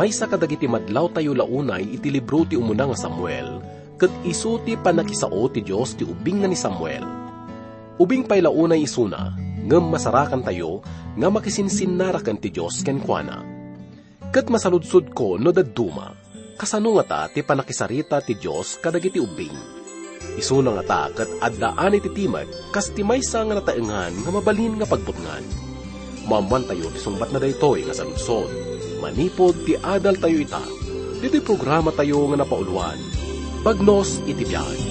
may sa kadagiti madlaw tayo launay iti libro ti umuna nga Samuel, kat isu ti panakisao ti Diyos ti ubing na ni Samuel. Ubing pay launay isuna, ngem masarakan tayo, nga makisinsinarakan ti Diyos ken kuana. Kat masaludsud ko no dadduma, kasano nga ta ti panakisarita ti Diyos kadagiti ubing. Isuna nga ta kat addaan iti timag, kas ti maysa nga nataengan nga mabalin nga pagbutngan. Maman tayo ti sumbat na daytoy nga saludsod manipod ti adal tayo ita. Dito'y programa tayo nga napauluan. Bagnos iti biyahe.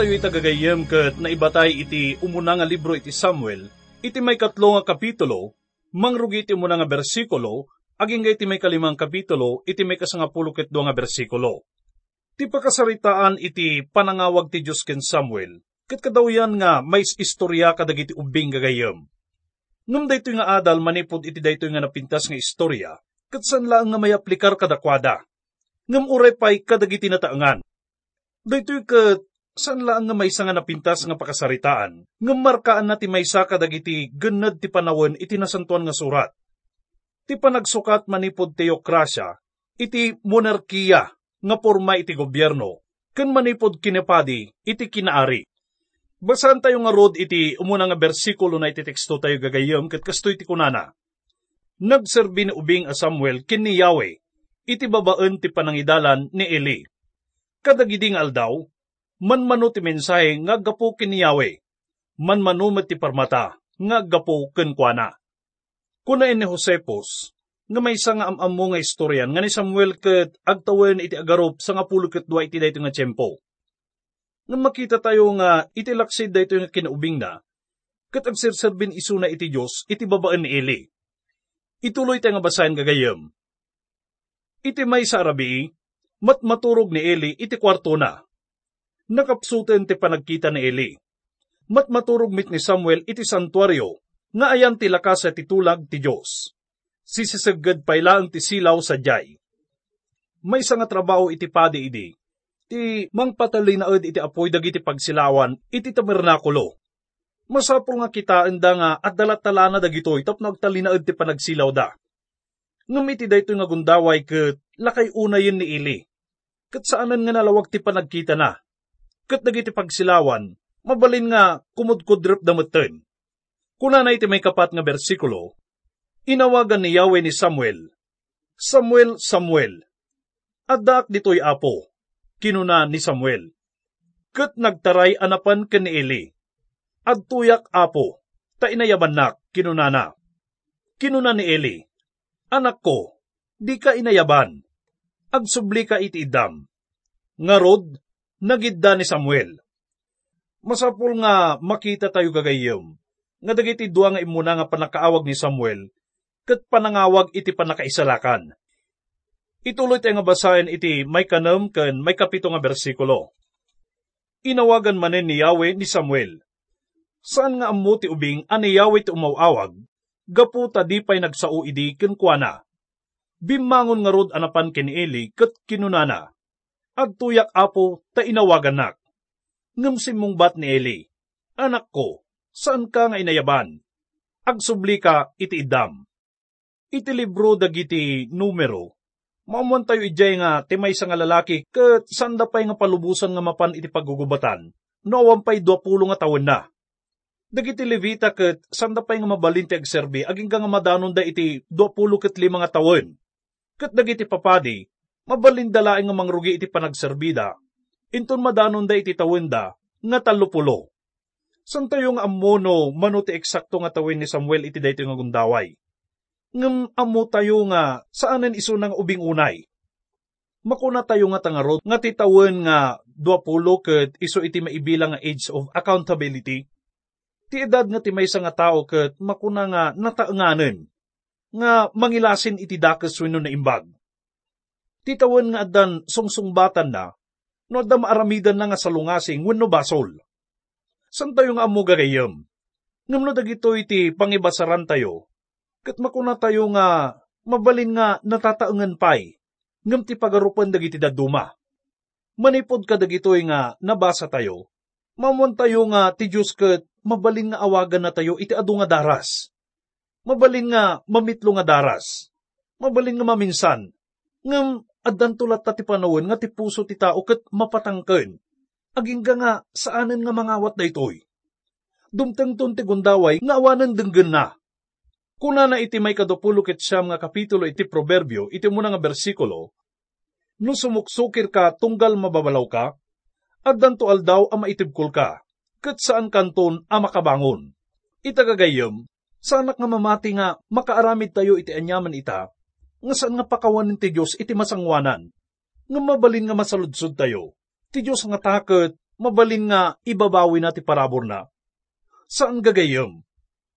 Tiyadal tayo itagagayem kat naibatay iti umuna nga libro iti Samuel, iti may katlo nga kapitulo, mangrugi iti umuna nga bersikulo, aging iti may kalimang kapitulo, iti may kasangapulo ket nga bersikulo. Ti pakasaritaan iti panangawag ti Diyos ken Samuel, ket kadawyan nga may istorya kadagiti ubing gagayem. Ngam daytoy nga adal manipod iti daytoy nga napintas nga istorya, ket san lang nga may aplikar kadakwada. Ngam uray pay kadagiti nataangan. Daytoy ket saan lang nga may nga napintas nga pakasaritaan, nga markaan na ti may saka dagiti ganad ti panawon iti nasantuan nga surat. Ti panagsukat manipod teokrasya, iti monarkiya nga porma iti gobyerno, kan manipod kinepadi iti kinaari. Basan tayo nga rod iti umuna nga bersikulo na iti teksto tayo gagayam kat kastoy ti kunana. Nagserbi ni ubing a Samuel kin ni Yahweh, iti babaan ti panangidalan ni Eli. Kadagiding aldaw, manmano ti mensahe nga gapo kiniyawe, manmano ti parmata nga gapo kenkwana. Kuna ni Josepos, nga may nga amamo nga istoryan nga ni Samuel ket agtawen iti agarop sa nga pulo ket dua iti dayto nga tiyempo. Nga makita tayo nga iti laksid dayto nga kinaubing na, ket agserserbin isuna iti Dios iti babaan ni Eli. Ituloy tayo nga basahin gagayem. Iti may sa arabi, mat maturog ni Eli iti kwarto na Nakapsuten ti panagkita ni Eli. Mat maturog mit ni Samuel iti santuaryo, nga ayan ti lakas sa titulag ti Diyos. Sisisagad pailaan ti silaw sa jay. May nga trabaho iti padi idi. Ti mangpatali na iti apoy dagiti pagsilawan iti tabernakulo. Masapul nga kita enda nga at dalatala na dagitoy tap nagtalinaed ti panagsilaw da. Ngamiti daytoy nga gundaway ket lakay unayin ni Ili. Ket saanan nga nalawag ti panagkita na. Ket dagiti pagsilawan, mabalin nga kumudkudrep dameten. Kuna na iti may kapat nga bersikulo, inawagan ni Yahweh ni Samuel, Samuel, Samuel, adak ditoy apo, kinuna ni Samuel. Ket nagtaray anapan ken ni Eli Agtuyak apo, ta inayaban nak, kinunana. Kinuna ni Eli, Anak ko, di ka inayaban. Agsubli ka iti idam. Ngarod, nagidda ni Samuel. Masapul nga makita tayo gagayom, nga dagiti dua nga imuna nga panakaawag ni Samuel, kat panangawag iti panakaisalakan. Ituloy tayo nga basahin iti may kanam ken may kapito nga bersikulo. Inawagan manen ni Yahweh ni Samuel, Saan nga ammo ti ubing aniyawit ti umawawag, gaputa di pa'y nagsao idi kenkwana. Bimangon nga rod anapan ken Eli ket kinunana. Agtuyak apo ta inawagan nak. Ngem mong bat ni Eli, Anak ko, saan ka nga inayaban? Agsubli ka iti idam. Iti libro dagiti numero, Maamuan tayo ijay nga timay sa nga lalaki ket sanda pay nga palubusan nga mapan iti paggugubatan. No pay 20 nga taon na. Dagiti Levita ket sanda pay nga mabalin ti agserbi aging nga madanon da iti 20 ket lima nga tawen. Ket dagiti papadi mabalin dalaeng nga mangrugi iti panagserbida. Inton madanon da iti tawen da nga talupulo. San tayo nga ammono mano ti eksakto nga tawin ni Samuel iti dayto nga gundaway. Ngem ammo tayo nga saanen iso nang ubing unay. Makuna tayo nga tangarot nga titawen nga 20 ket iso iti maibilang nga age of accountability Ti edad nga ti maysa nga tao ket makuna nga nataenganen nga mangilasin iti dakes wenno na imbag. Titawan nga addan sungsungbatan na no adda maaramidan na nga salungasing wenno basol. San tayo nga amo gagayem? Ngam no dagito iti pangibasaran tayo, ket makuna tayo nga mabalin nga natataengan pay, ngam ti pagarupan dagiti daduma. Manipod ka dagitoy nga nabasa tayo, mamon tayo nga ti Diyos ket mabalin nga awagan na tayo iti adu nga daras. Mabalin nga mamitlo nga daras. Mabalin nga maminsan. Ngam addan tulat ta ti panawin nga ti puso ti tao ket mapatangken. Aging nga saanen nga mangawat daytoy. Dumteng ton ti gundaway nga awanan denggen na. Kuna na iti may kadupulo ket siyam nga kapitulo iti proverbio iti muna nga bersikulo, no sumuksukir ka tunggal mababalaw ka, addan to aldaw a maitibkol ka kat saan kanton a makabangon. Itagagayom, sanak nga mamati nga makaaramid tayo iti anyaman ita, nga saan nga pakawanin ti Diyos iti masangwanan, nga mabalin nga masaludsod tayo, ti Diyos nga takot, mabalin nga ibabawi na ti parabor na. Saan gagayom?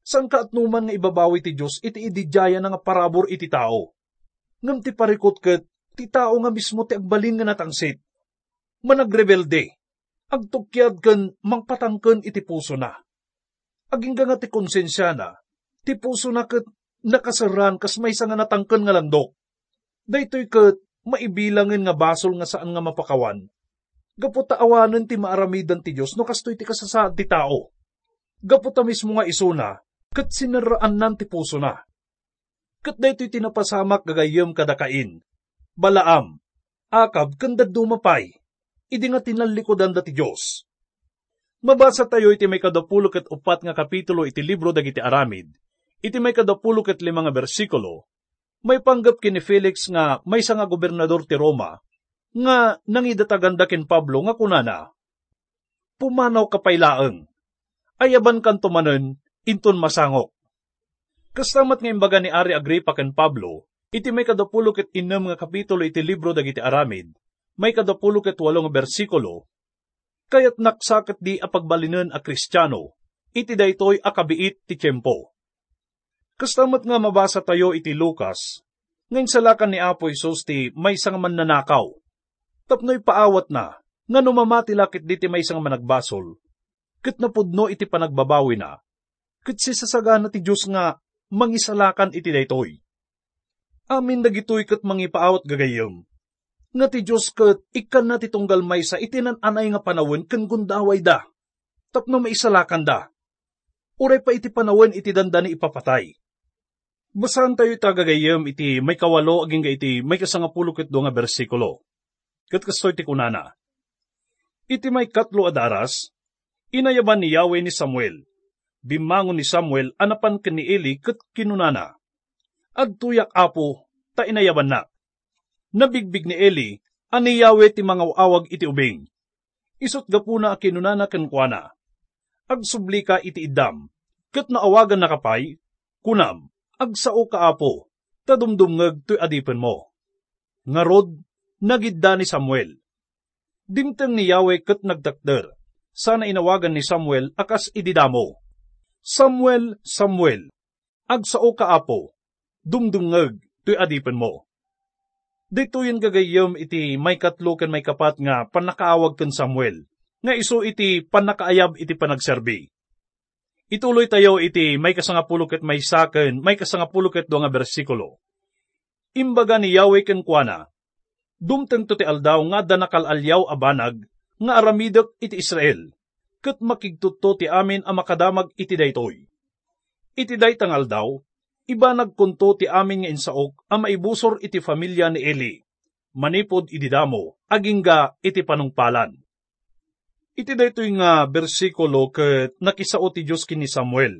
Saan ka at numan nga ibabawi ti Diyos iti ididjaya na nga parabor iti tao? Ngam ti parikot ket, ti tao nga mismo ti agbalin nga natangsit. Managrebelde, agtukyad ken mangpatangken iti puso na. Aging nga ti konsensya na, ti puso na ket nakasaran kas may nga natangken nga landok. Daytoy ket maibilangen nga basol nga saan nga mapakawan. Gaputa awanen ti maaramidan ti Dios no kastoy ti kasasaad ti tao. Gaputa mismo nga isuna, ket sinaraan nan ti puso na. Ket daytoy tinapasamak gagayem kadakain. Balaam, akab kanda dumapay idi nga tinalikodan dati Diyos. Mabasa tayo iti may kadapulo ket upat nga kapitulo iti libro dagiti aramid, iti may kadapulo ket lima nga bersikulo, may panggap kini Felix nga may nga gobernador ti Roma, nga nangidataganda ken Pablo nga kunana, Pumanaw kapaylaeng, ayaban kan tumanen, inton masangok. Kastamat nga imbaga ni Ari Agripa ken Pablo, iti may kadapulo ket innem nga kapitulo iti libro dagiti aramid, may kadapulo ket walong bersikulo, kayat naksakat di apagbalinan a kristyano, iti daytoy akabiit ti tiyempo. Kastamat nga mabasa tayo iti Lucas, ngayon salakan ni Apo Isos ti may sang man nanakaw, tapnoy paawat na, nga numamati lakit diti may isang managbasol, kat napudno iti panagbabawi na, kat sisasagana ti Diyos nga mangisalakan iti daytoy. Amin dagitoy kat mangipaawat gagayom. Nga ti Diyos kat ikan na ti tunggal may sa itinananay nga panawin kan gundaway da. Tapno maisalakan da. Uray pa iti panawin iti dandani ipapatay. Basahan tayo tagagayam iti may kawalo aging iti may kasangapulo ket nga bersikulo. Kat kastoy ti kunana. Iti may katlo adaras, inayaban ni Yahweh ni Samuel. Bimangon ni Samuel anapan ken ni Eli ket kinunana. Adtuyak apo, ta inayaban na. Nabigbig ni Eli, ani Yahweh ti mga awag iti ubing. Isot gapuna kinunana ken kuana. Agsubli ka iti idam, ket naawagan na kapay, kunam, agsao kaapo, tadumdumngag to'y adipen mo. Ngarod, nagidda ni Samuel. Dimteng ni Yahweh kat nagdakder, sana inawagan ni Samuel akas ididamo. Samuel, Samuel, agsao kaapo, dumdumngag to'y adipen mo. Dito yung gagayom iti may katlo ken may kapat nga panakaawag ken Samuel, nga iso iti panakaayab iti panagserbi. Ituloy tayo iti may kasangapulo ket may saken, may kasangapulo ket nga bersikulo. Imbaga ni Yahweh ken kuana, dumteng to ti aldaw nga danakal alyaw abanag, nga aramidok iti Israel, ket makigtutto ti amin a makadamag iti daytoy. Iti daytang aldaw, iba nagpunto ti amin nga insaok a maibusor iti familya ni Eli, manipod ididamo, agingga iti panungpalan Iti daytoy nga bersikulo ket nakisao ti Dios kini Samuel.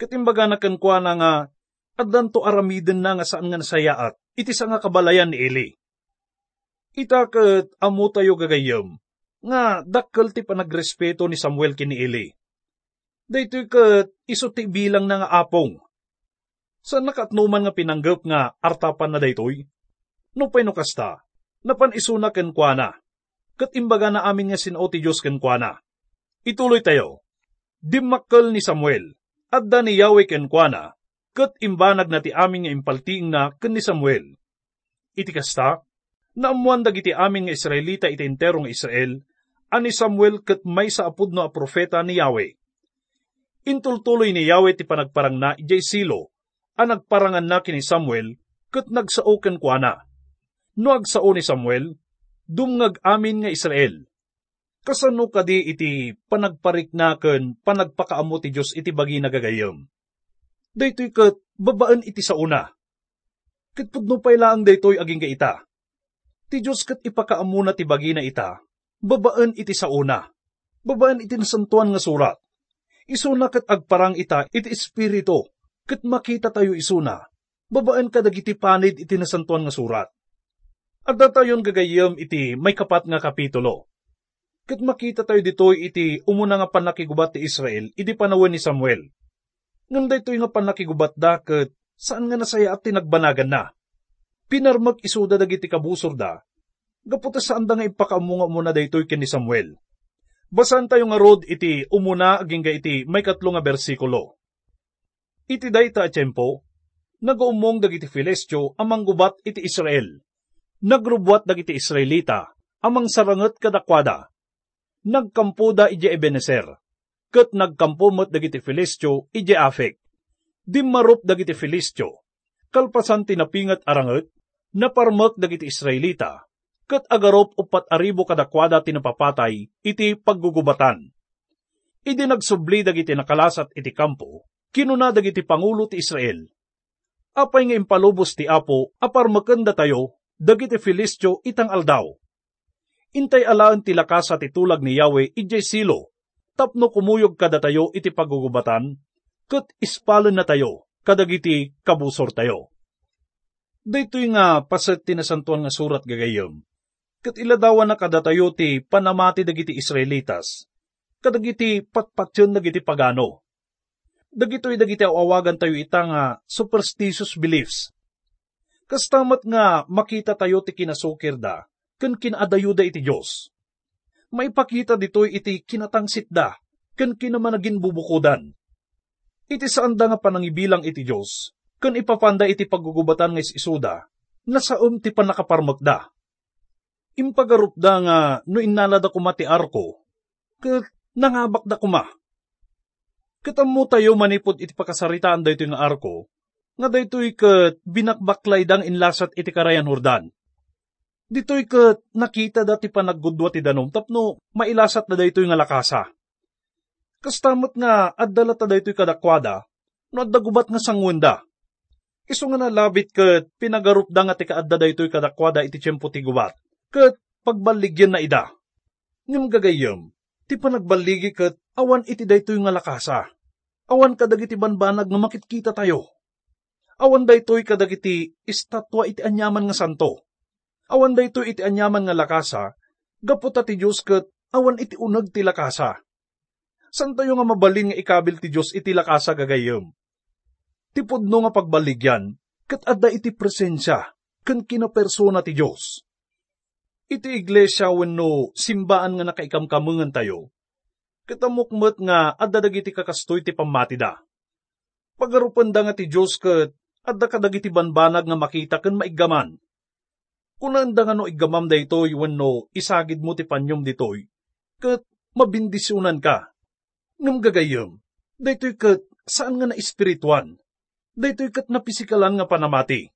Ket imbaga nakenkwa na nga addan to aramiden na nga saan nga nasayaat iti sa nga kabalayan ni Eli. Ita ket amo tayo gagayem nga dakkel ti panagrespeto ni Samuel kini Eli. Daytoy ket iso ti bilang na nga apong. Sa nakatnuman nga pinanggap nga artapan na daytoy? No pay no kasta, napan isuna ken kuana kat imbaga na amin nga sinao ti Diyos kenkwana. Ituloy tayo. Dimmakkel ni Samuel, at da ni Yahweh kenkwana, kat imbanag na ti amin nga impaltiing na ken ni Samuel. Iti kasta, naamuan dagiti amin nga Israelita iti entero nga Israel, ani Samuel kat may sa apud no a profeta ni Yahweh. Intultuloy ni Yahweh ti panagparang na ijay silo, ang nagparangan na kini Samuel, kat nagsao kenkwana. No agsao ni Samuel, dumngag amin nga Israel. Kasano kadi iti panagpariknaken panagpakaamo ti Diyos iti bagi nagagayam. Daytoy kat babaan iti sa una. Kat pudno pay laang daytoy aging ga ita. Ti Diyos kat ipakaamo na ti bagi na ita, babaan iti sa una. Babaan iti nasantuan nga surat. Isuna kat agparang ita iti espiritu, kat makita tayo isuna. Babaan kadagiti panid iti nasantuan nga surat at datayon gagayam iti may kapat nga kapitulo. Kat makita tayo ditoy iti umuna nga panakigubat ti Israel, iti panawan ni Samuel. Ngam daytoy nga panakigubat da kat saan nga nasaya at tinagbanagan na. Pinarmak isuda dagiti kabusor da, gaputa saan da nga ipakamunga muna daytoy ken ni Samuel. Basan tayo nga rod iti umuna aging iti may katlo nga bersikulo. Iti dayta a tiyempo, nag-umong dagiti Filistyo amang gubat iti Israel nagrubwat dagiti Israelita, amang saranget kadakwada. Nagkampo da ije Ebenezer, ket nagkampo met dagiti Filistyo ije Afek. Dimmarup dagiti Filistyo, kalpasan tinapingat aranget, naparmek dagiti Israelita, ket agarop upat aribo kadakwada tinapapatay iti paggugubatan. Idi nagsubli dagiti nakalasat iti kampo, kinuna dagiti pangulo ti Israel. Apay nga impalubos ti Apo, apar makanda tayo, dagiti Filistyo itang aldaw. Intay alaan ti lakas at itulag ni Yahweh ijay silo, tapno kumuyog kada tayo iti pagugubatan, kat ispalon na tayo, kadagiti kabusor tayo. Daytoy nga paset tinasantuan nga surat gagayom, kat iladawan na kada tayo ti panamati dagiti Israelitas, kadagiti patpatyon dagiti pagano. Dagitoy dagiti awagan tayo ita nga superstitious beliefs, Kastamat nga makita tayo ti kinasukir da, ken kinaadayuda iti Diyos. Maipakita ditoy iti kinatangsit da, ken kinamanagin bubukudan. Iti saan da nga panangibilang iti Diyos, ken ipapanda iti paggugubatan nga isuda, na saom ti panakaparmak da. Impagarup da nga no inalada ko mati arko, kat nangabak da kuma. Katamu tayo manipod iti pakasaritaan da ito nga arko, nga da ito'y kat binakbaklay dang inlasat iti karayan hurdan. Dito'y kat nakita dati panaggudwa ti danom tapno mailasat na da ito'y nga lakasa. Kastamot nga addala ta da ito'y kadakwada, no adda gubat nga sangwenda. Iso nga nalabit kat pinagarup da nga ti kaadda da ito'y kadakwada iti tiyempo ti gubat, kat pagbaligyan na ida. Ngam gagayam, ti panagbaligi kat awan iti da ito'y nga lakasa. Awan kadagiti banbanag nga makitkita tayo Awan daytoy kadagiti estatwa iti anyaman nga santo. Awan daytoy iti anyaman nga lakasa, gaputa ti Diyos ket awan iti uneg ti lakasa. San tayo nga mabalin nga ikabil ti Diyos iti lakasa gagayem? Ti pudno nga pagbaligyan, ket adda iti presensya, ken kinapersona ti Diyos. Iti iglesia wenno simbaan nga nakaikamkamungan tayo, katamukmet nga adda dagiti kakastoy ti pamatida. Pagarupan da nga ti Diyos ket adda kadagiti banbanag nga makita ken maiggaman. Kunanda nga no iggamam da itoy wenno isagid mo ti panyom ditoy, ket mabindisyonan ka. Ngam gagayem, daytoy ket saan nga na espirituan, daytoy ket na pisikalan nga panamati.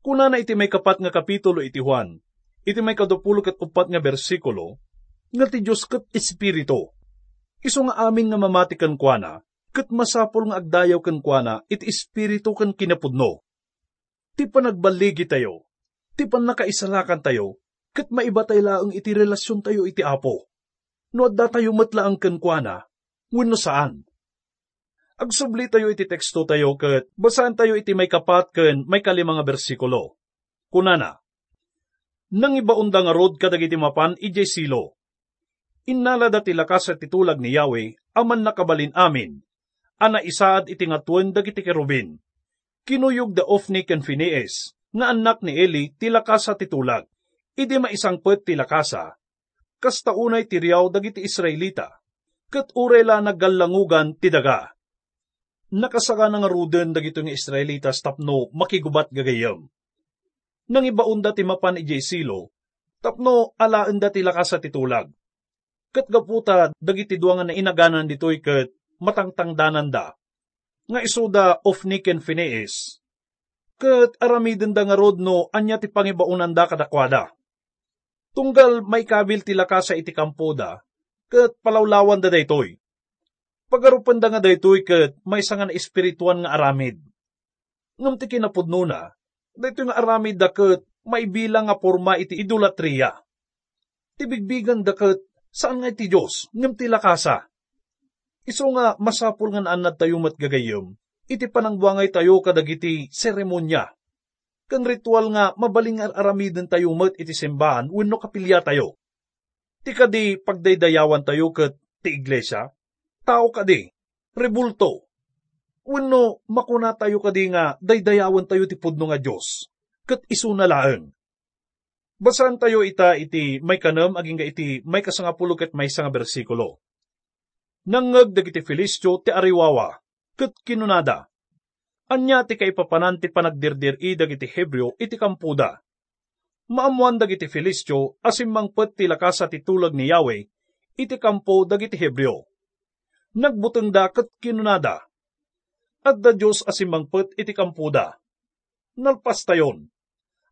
Kuna na iti may kapat nga kapitulo iti Juan, iti may kadupulo ket upat nga bersikulo, nga ti Diyos ket espiritu. Iso nga amin nga mamati kan kuana, kat masapol nga agdayaw ken kuana iti espiritu ken kinapudno. Ti panagbaligi tayo, ti pan nakaisalakan tayo, kat maiba tayo laang iti relasyon tayo iti apo. No adda tayo matlaang ken kuana, wenno saan. Agsubli tayo iti teksto tayo kat basaan tayo iti may kapat ken may kalimang nga bersikulo. Kunana, Nang ibaunda nga rod kadagiti mapan ijay silo. Innala dati lakas at titulag ni Yahweh, aman nakabalin amin, ana isaad iti nga tuwan dagiti kerubin. Kinuyog da Ofni ken Phineas, nga anak ni Eli tilakasa titulag. Idi maisang pet tilakasa. Kasta unay tiriyaw dagiti Israelita. Kat urela naggalangugan ti daga. Nakasaka nga ruden dagito nga Israelita tapno makigubat gagayam. Nang ibaunda ti mapan ijay silo, tapno alaan da tilakasa titulag. Kat gaputa dagiti duangan na inaganan ditoy kat matangtangdanan da. Nga isuda of Niken Phineas. Kat aramiden da nga rodno anya ti pangibaunan da kadakwada. Tunggal may kabil ti lakasa iti kampoda, kat palawlawan da daytoy. Pagarupan da nga daytoy kat may nga na espirituan nga aramid. Ngam ti kinapudno na, daytoy nga aramid da kat may bilang nga forma iti idolatriya. Tibigbigan da kat saan nga iti Diyos, ngam ti lakasa Iso nga masapul nga anad tayo mat gagayom, iti panangbuangay tayo kadagiti seremonya. Kan ritual nga mabaling aramiden tayo mat iti simbahan wenno kapilya tayo. Ti kadi pagdaydayawan tayo kat ti iglesia, tao kadi, rebulto. Wenno makuna tayo kadi nga daydayawan tayo ti pudno nga Dios kat iso na laeng. Basan tayo ita iti may kanam aging iti may kasangapulo ket may nga bersikulo nangag dagiti Filistyo ti Ariwawa, ket kinunada. Anya ti kaipapanan ti panagdirdir i dagiti Hebreo iti kampuda. Maamuan dagiti Filistyo asim mangpet ti lakasa ti tulag ni Yahweh iti kampo dagiti Hebreo. Nagbuteng da ket kinunada. At da Diyos asim mangpet iti kampuda. Nalpas tayon.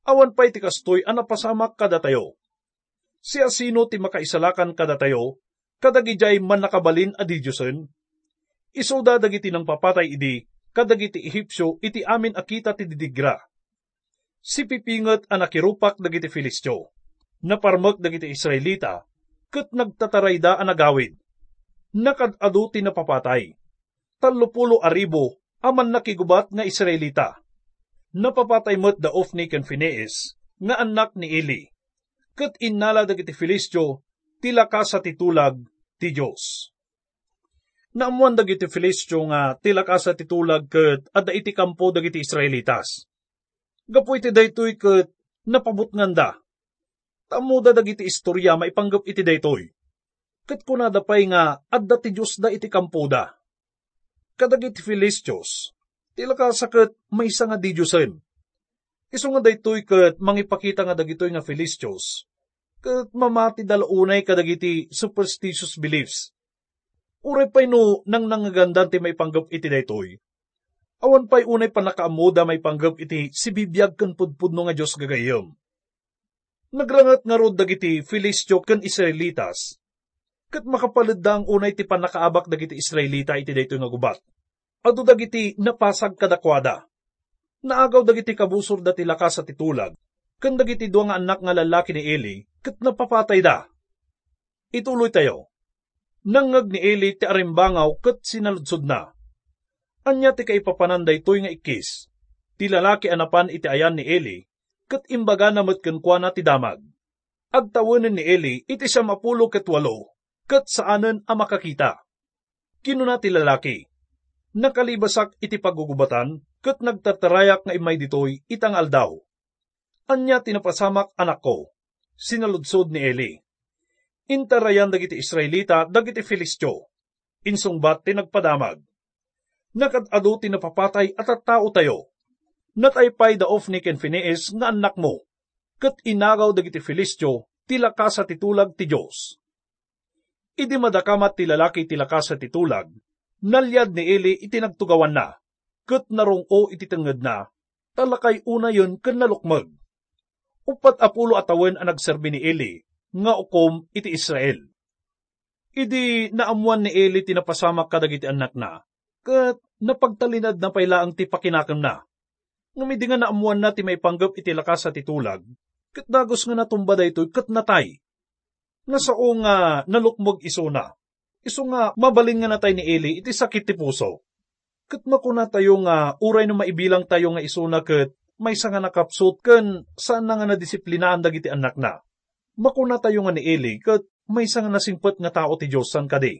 Awan pa iti kastoy anapasamak kada tayo. Si asino ti makaisalakan kada tayo kadagijay man nakabalin adi Diyosen. Isuda dagiti ng papatay idi, kadagiti Ehipsyo iti amin akita ti didigra. Si pipinget anakirupak dagiti Filistyo, naparmak dagiti Israelita, ket nagtatarayda anagawid. Nakadado ti napapatay. Talupulo aribo, aman nakigubat nga Israelita. Napapatay met da Ofni ken Phineas, nga anak ni Eli. Ket innala dagiti Filistyo tilaka sa titulag ti Diyos. Naamuan dagiti Filistyo nga tilaka sa titulag ket adda iti kampo dagiti Israelitas. Gapu iti daytoy ket napabutngan da. Tamuda dagiti istorya maipanggap iti daytoy. Ket kunada pay nga adda ti Diyos da iti kampo da. Kadagiti Filistyos, tilaka sa ket maysa nga di Diyosen. Isu nga daytoy ket mangipakita nga dagitoy nga Filistyos kat mamati dalaunay kadagiti superstitious beliefs. Uray pa'y no nang nangagandan ti may panggap iti daytoy. Awan pa'y unay panakaamuda may panggap iti si bibiyag kan pudpudno nga Diyos gagayom. Nagrangat nga rod dagiti Filistyo kan Israelitas. Kat makapalad ang unay ti panakaabak dagiti Israelita iti daytoy nga gubat. Ado dagiti napasag kadakwada. Naagaw dagiti kabusor dati lakas sa titulag. Kan dagiti duwa nga anak nga lalaki ni Eli, kat napapatay da. Ituloy tayo. Nangag ni Eli ti arimbangaw kat sinaludsod na. Anya ti kaipapananday toy nga ikis. Ti lalaki anapan iti ayan ni Eli, kat imbaga na matkankwa na ti damag. Agtawanan ni Eli iti siya mapulo kat walo, kat saanan ang makakita. Kinuna ti lalaki. Nakalibasak iti pagugubatan, kat nagtatarayak nga imay ditoy itang aldaw. Anya tinapasamak anak ko, sinaludsod ni Eli. Intarayan dagiti Israelita dagiti Filistyo, insungbat ti nagpadamag. Nakadado tinapapatay at at tao tayo. Nataypay da of ni Ken Phineas nga anak mo, kat inagaw dagiti Filistyo tilaka sa titulag ti Diyos. Idi madakamat ti lalaki tilaka sa titulag, nalyad ni Eli itinagtugawan na, kat narong-o iti tenged na, talakay una yun kan nalukmag. Upat apulo atawen ang nagserbi ni Eli, nga ukom iti Israel. Idi naamuan ni Eli tinapasamak kadagiti anak na, kat napagtalinad na pailaang ti pakinakam na. Ngamidi nga naamuan na ti may panggap iti lakas sa titulag, kat dagos nga natumba da ito'y kat natay. Nasao nga nalukmog iso na. Iso nga mabaling nga natay ni Eli iti sakit ti puso. Kat makuna tayo nga uray no maibilang tayo nga iso na kat may nga nakapsot ken saan na nga nadisiplinaan dagiti anak na. Makuna tayo nga ni Eli kat may nga nasingpet nga tao ti Diyos san kadi.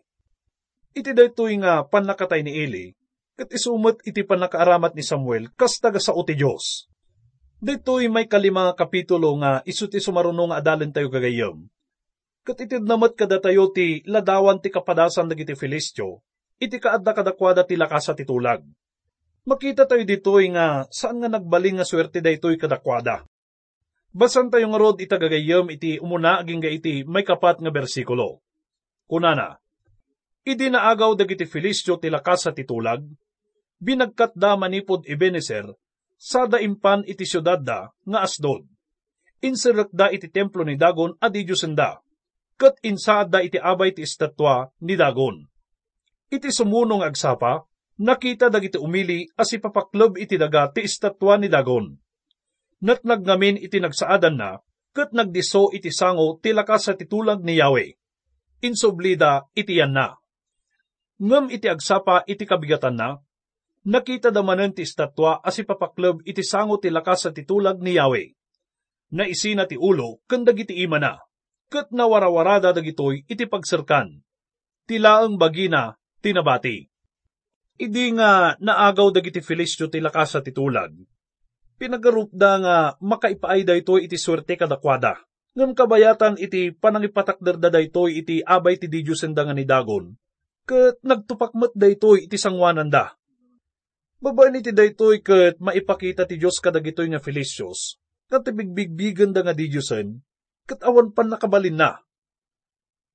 Iti daytoy nga panakatay ni Eli, kat isumot iti panakaaramat ni Samuel kas taga sao ti Diyos. Daytoy may kalima kapitulo nga isu ti sumaruno nga adalin tayo gagayom. Kat itid namat kada tayo ti ladawan ti kapadasan dagiti Filistyo, iti kaadda kadakwada ti lakas sa titulag. Makita tayo ditoy nga saan nga nagbaling nga swerte daytoy kadakwada. Basan tayo nga rod itagagayom iti umuna aging ga iti may kapat nga bersikulo. Kunana, Idi naagaw dagiti Filistyo ti lakas sa titulag, binagkat da manipod Ebenezer, sada impan iti syudad da nga asdod. Insirak da iti templo ni Dagon adi da, kat insaad da iti abay ti estatwa ni Dagon. Iti sumunong agsapa, nakita dagiti umili as ipapaklob iti daga ti estatwa ni Dagon. Natnag ngamin iti nagsaadan na, kat nagdiso iti sango ti lakas sa titulag ni Yahweh. Insublida iti yan na ngem iti agsapa iti kabigatan na, nakita damanen ti estatwa as ipapaklob iti sango ti lakas sa titulag ni Yahweh. Na isina ti ulo, kandag iti ima na, kat nawarawarada dagitoy iti pagserkan. Tilaang bagina, tinabati. Idi nga naagaw dagiti Filistyo ti lakas sa titulag. Pinagarupda nga makaipaay daytoy iti swerte kadakwada. Ngam kabayatan iti panangipatakderda daytoy iti abay ti Diyosen nga ni Dagon ket nagtupakmet daytoy iti sangwanan da. Babaen iti daytoy ket maipakita ti Dios kadagitoy nga Filisios, kat bigbigbigan da nga di Diyosen, ket awan pan nakabalin na.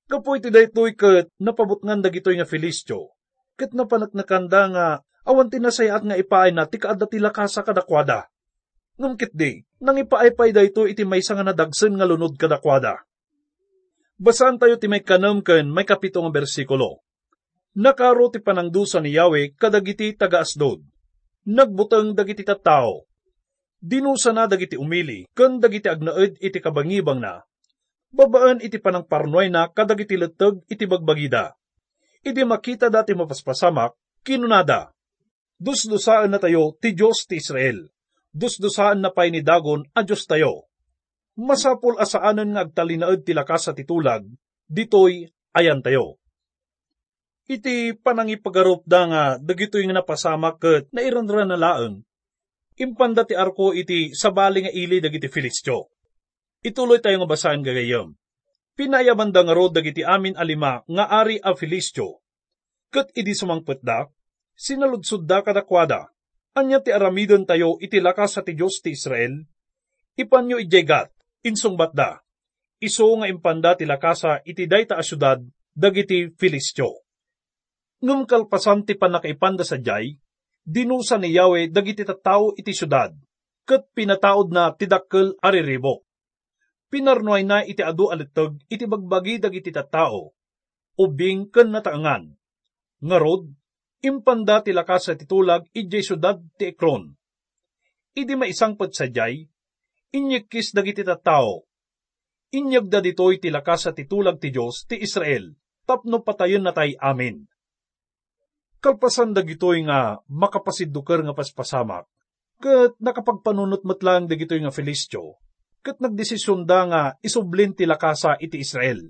Kapo iti daytoy ket napabutngan dagitoy nga Filistyo, ket napanaknakanda nga awan tinasayat nga ipaay na ti kaadda ti lakasa kadakwada. Ngumkit di, nang ipaaypay dayto iti may nga nadagsen nga lunod kadakwada. Basan tayo ti may kanam ken may kapito nga bersikulo nakaro ti panangdusa ni Yahweh kadagiti taga-asdod. Nagbutang dagiti tattao. Dinusa na dagiti umili, ken dagiti agnaed iti kabangibang na. Babaan iti panang parnoy na kadagiti leteg iti bagbagida. Idi makita dati mapaspasamak, kinunada. Dusdusaan na tayo ti Diyos ti Israel. Dusdusaan na pay ni Dagon a Diyos tayo. Masapul asaanan nga agtalinaed ti lakas sa titulag, ditoy ayan tayo iti panangipagarup da nga dagitoy nga napasama ket nairanran na laeng. Impanda ti arko iti sabali nga ili dagiti Filistyo. Ituloy tayo nga basahin gagayom. Pinayaban da nga rod dagiti amin alima nga ari a Filistyo. Ket idi sumangpet da, sinaludsod da kadakwada. Anya ti aramidon tayo iti lakas sa ti Diyos ti Israel? Ipanyo ijaygat, insungbat da. iso nga impanda ti lakasa iti dayta a syudad dagiti Filistyo. Ngem kalpasan ti panakaipanda sa jay, dinusa ni Yahweh dagiti tattao iti syudad, ket pinataod na tidakkel ariribok. Pinarnuay na iti adu alitag iti bagbagi dagiti tattao, ubing ken nataangan. Ngarod, impanda ti lakas sa titulag iti syudad ti Ekron. Idi maisang patsadyay, inyikis dagiti tattao. Inyagda ditoy ti lakas sa titulag ti Diyos ti Israel, tapno patayon na tay amin. Kalpasan dagitoy nga makapasidduker nga paspasamak, ket nakapagpanunot matlang dagitoy nga Filistyo, ket nagdesisyon da nga isublin ti lakasa iti Israel.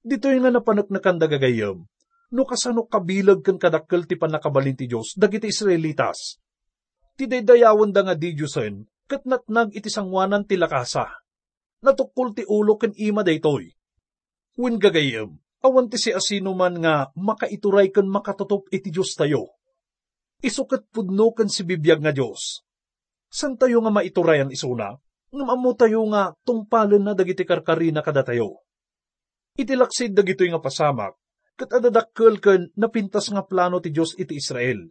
Ditoy nga napanaknakan dagagayam, no kasano kabilag kan kadakkel ti panakabalin ti Diyos dagiti Israelitas. Ti daydayawan da nga di Diyosen, ket natnag iti sangwanan ti lakasa. Natukol ti ulo ken ima daytoy. Wen gagayem, awan ti si asino man nga makaituray ken makatotop iti Dios tayo. Isukat pudno ken si bibiyag nga Dios. San tayo nga maiturayan isuna? Ngam amo tayo nga tungpalen na dagiti karkarina kada tayo. Itilaksid dagitoy nga pasamak, ket adadakkel ken napintas nga plano ti Dios iti Israel.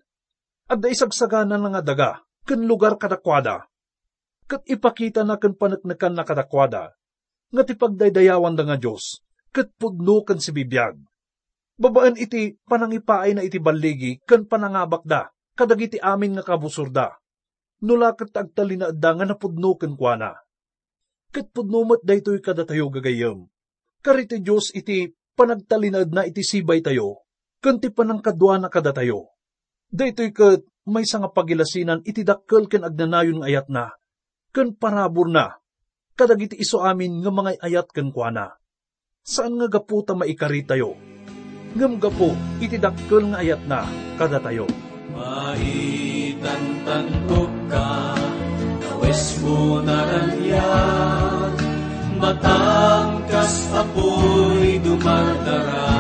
Adda isagsaganan nga daga, ken lugar kadakwada, kat ipakita na kan panaknakan na kadakwada, nga ti pagdaydayawan da nga Diyos, kat pudno kan si bibiyag. Babaan iti panangipaay na iti baligi kan panangabak da, kadagiti amin nga kabusurda. Nula kat agtalinaad da nga napudno kan kuana. Kat pudnumat daytoy kada tayo gagayam. Kariti Diyos iti panagtalinaad na iti sibay tayo, kan ti panangkadwa na kada tayo. Daytoy kat may nga pagilasinan iti dakkel ken agnanayon nga ayat na, ken parabor na, kadagiti iso amin nga mga ayat ken kuana. Saan nga gapu ta maikari tayo? Ngam gapo, iti dakkel nga ayat na, kada tayo. Maitan tantok ka, kawes mo naranyag, matangkas apoy dumardarang.